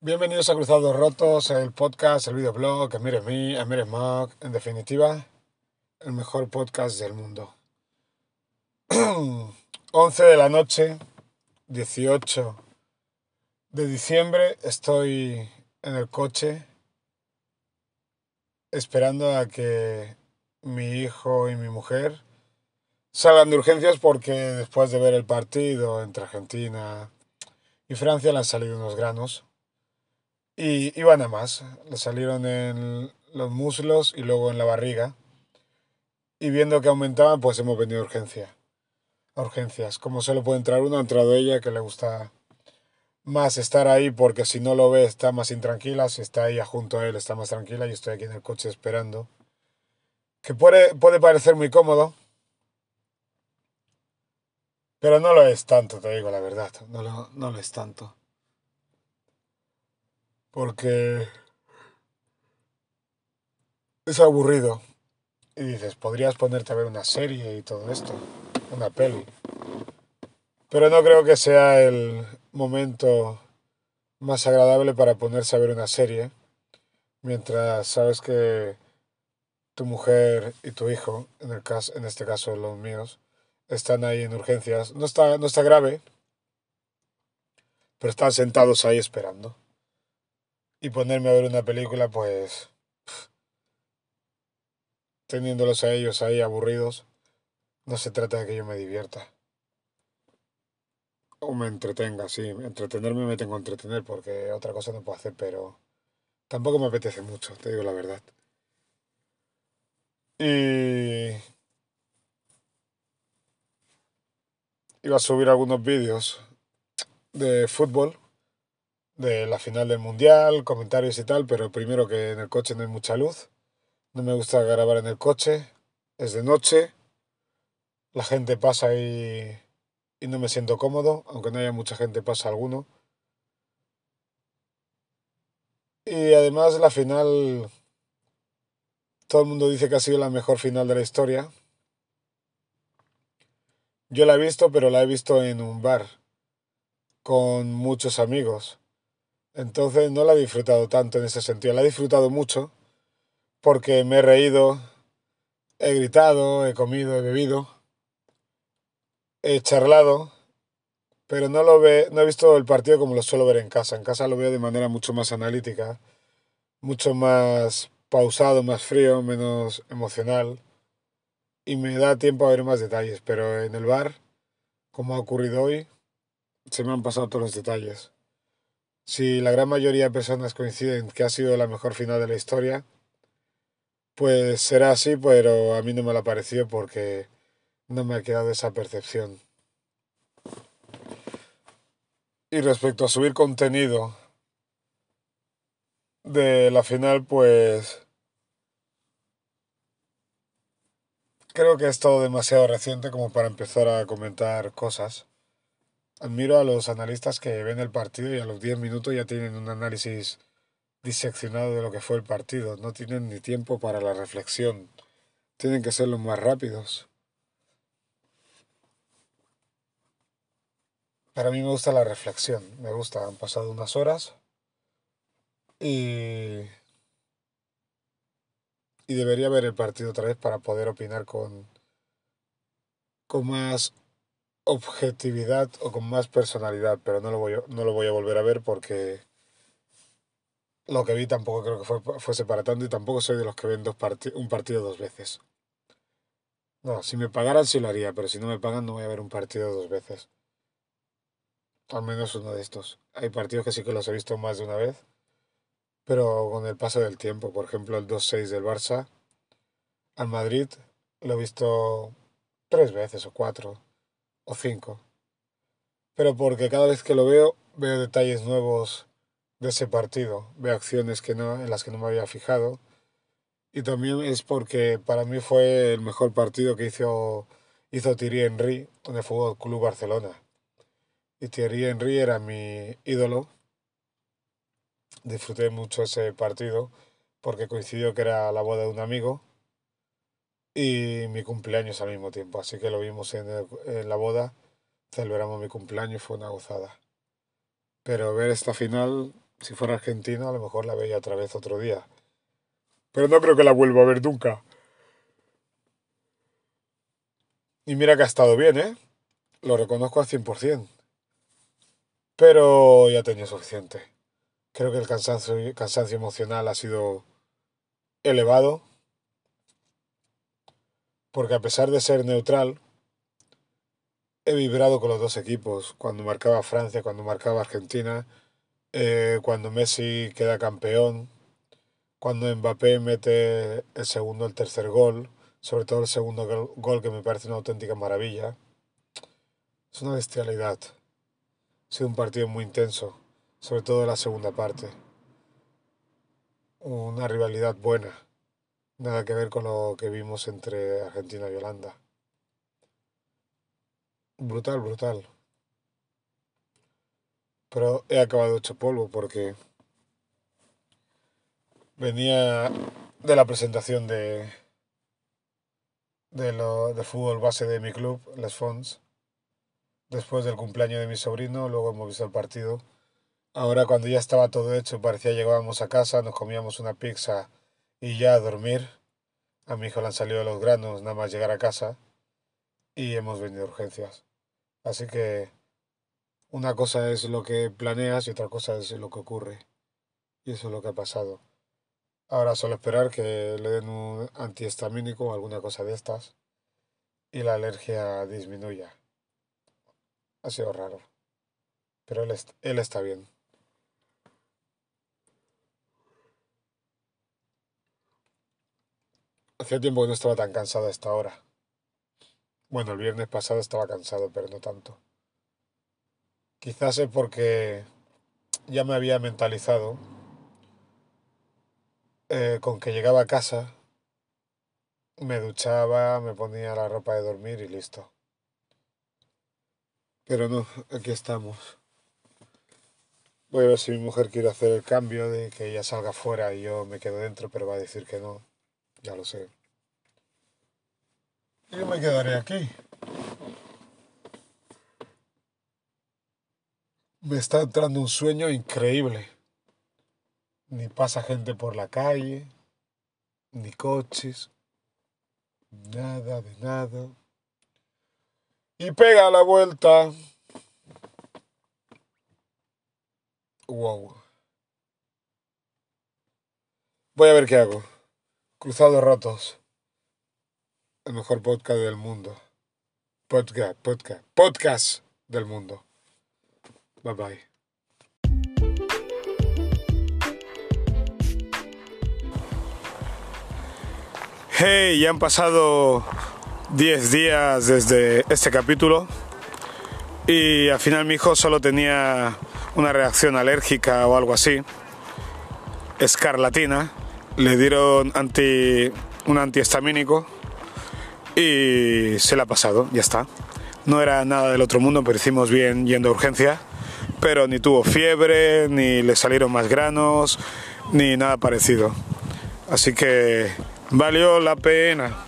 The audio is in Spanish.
Bienvenidos a Cruzados Rotos, el podcast, el videoblog, Amir mí, Amir Mark, en definitiva, el mejor podcast del mundo. 11 de la noche, 18 de diciembre, estoy en el coche esperando a que mi hijo y mi mujer salgan de urgencias porque después de ver el partido entre Argentina y Francia le han salido unos granos y iban a más. Le salieron en los muslos y luego en la barriga. Y viendo que aumentaban, pues hemos venido a urgencia. A urgencias. Como solo puede entrar uno, ha entrado ella, que le gusta más estar ahí porque si no lo ve está más intranquila. Si está ahí junto a él está más tranquila. y estoy aquí en el coche esperando. Que puede, puede parecer muy cómodo. Pero no lo es tanto, te digo la verdad. No lo, no lo es tanto. Porque es aburrido. Y dices, podrías ponerte a ver una serie y todo esto, una peli. Pero no creo que sea el momento más agradable para ponerse a ver una serie, mientras sabes que tu mujer y tu hijo, en, el caso, en este caso los míos, están ahí en urgencias. No está, no está grave, pero están sentados ahí esperando. Y ponerme a ver una película, pues teniéndolos a ellos ahí aburridos, no se trata de que yo me divierta. O me entretenga, sí. Entretenerme me tengo que entretener porque otra cosa no puedo hacer, pero tampoco me apetece mucho, te digo la verdad. Y iba a subir algunos vídeos de fútbol, de la final del mundial, comentarios y tal, pero primero que en el coche no hay mucha luz no me gusta grabar en el coche. Es de noche. La gente pasa y, y no me siento cómodo. Aunque no haya mucha gente, pasa alguno. Y además la final... Todo el mundo dice que ha sido la mejor final de la historia. Yo la he visto, pero la he visto en un bar. Con muchos amigos. Entonces no la he disfrutado tanto en ese sentido. La he disfrutado mucho porque me he reído, he gritado, he comido, he bebido, he charlado, pero no lo ve, no he visto el partido como lo suelo ver en casa. En casa lo veo de manera mucho más analítica, mucho más pausado, más frío, menos emocional y me da tiempo a ver más detalles, pero en el bar, como ha ocurrido hoy, se me han pasado todos los detalles. Si la gran mayoría de personas coinciden que ha sido la mejor final de la historia, pues será así, pero a mí no me lo ha parecido porque no me ha quedado esa percepción. Y respecto a subir contenido de la final, pues creo que es todo demasiado reciente como para empezar a comentar cosas. Admiro a los analistas que ven el partido y a los 10 minutos ya tienen un análisis diseccionado de lo que fue el partido. No tienen ni tiempo para la reflexión. Tienen que ser los más rápidos. Para mí me gusta la reflexión. Me gusta. Han pasado unas horas. Y... Y debería ver el partido otra vez para poder opinar con, con más objetividad o con más personalidad, pero no lo voy a, no lo voy a volver a ver porque lo que vi tampoco creo que fue, fuese para tanto y tampoco soy de los que ven dos un partido dos veces. No, si me pagaran sí lo haría, pero si no me pagan no voy a ver un partido dos veces. Al menos uno de estos. Hay partidos que sí que los he visto más de una vez, pero con el paso del tiempo, por ejemplo el 2-6 del Barça, al Madrid lo he visto tres veces o cuatro o cinco. Pero porque cada vez que lo veo veo detalles nuevos de ese partido. Veo acciones que no, en las que no me había fijado. Y también es porque para mí fue el mejor partido que hizo, hizo Thierry Henry en el Fútbol Club Barcelona. Y Thierry Henry era mi ídolo. Disfruté mucho ese partido porque coincidió que era la boda de un amigo y mi cumpleaños al mismo tiempo. Así que lo vimos en, en la boda, celebramos mi cumpleaños fue una gozada. Pero ver esta final Si fuera Argentina, a lo mejor la veía otra vez otro día. Pero no creo que la vuelva a ver nunca. Y mira que ha estado bien, ¿eh? Lo reconozco al 100%. Pero ya tenía suficiente. Creo que el cansancio, cansancio emocional ha sido elevado. Porque a pesar de ser neutral, he vibrado con los dos equipos. Cuando marcaba Francia, cuando marcaba Argentina, eh, cuando Messi queda campeón, cuando Mbappé mete el segundo, el tercer gol, sobre todo el segundo gol que me parece una auténtica maravilla. Es una bestialidad. Ha sido un partido muy intenso, sobre todo la segunda parte. Una rivalidad buena. Nada que ver con lo que vimos entre Argentina y Holanda. Brutal, brutal. Pero he acabado hecho polvo porque venía de la presentación de, de, lo, de fútbol base de mi club, Les Fonds, después del cumpleaños de mi sobrino, luego hemos visto el partido. Ahora cuando ya estaba todo hecho, parecía llegábamos a casa, nos comíamos una pizza y ya a dormir. A mi hijo le han salido los granos nada más llegar a casa y hemos venido urgencias. Así que una cosa es lo que planeas y otra cosa es lo que ocurre. Y eso es lo que ha pasado. Ahora solo esperar que le den un antihistamínico o alguna cosa de estas y la alergia disminuya. Ha sido raro. Pero él, él está bien. Hacía tiempo que no estaba tan cansado a esta hora. Bueno, el viernes pasado estaba cansado, pero no tanto. Quizás es porque ya me había mentalizado eh, con que llegaba a casa, me duchaba, me ponía la ropa de dormir y listo. Pero no, aquí estamos. Voy a ver si mi mujer quiere hacer el cambio de que ella salga fuera y yo me quedo dentro, pero va a decir que no. Ya lo sé. Yo me quedaré aquí. Me está entrando un sueño increíble ni pasa gente por la calle, ni coches, nada de nada. Y pega la vuelta. Wow. Voy a ver qué hago. Cruzados rotos. El mejor podcast del mundo. Podcast, podcast, podcast del mundo. Bye bye. Hey, ya han pasado 10 días desde este capítulo y al final mi hijo solo tenía una reacción alérgica o algo así, escarlatina, le dieron anti, un antihistamínico y se le ha pasado, ya está. No era nada del otro mundo, pero hicimos bien yendo a urgencia, pero ni tuvo fiebre, ni le salieron más granos, ni nada parecido. Así que Valió la pena.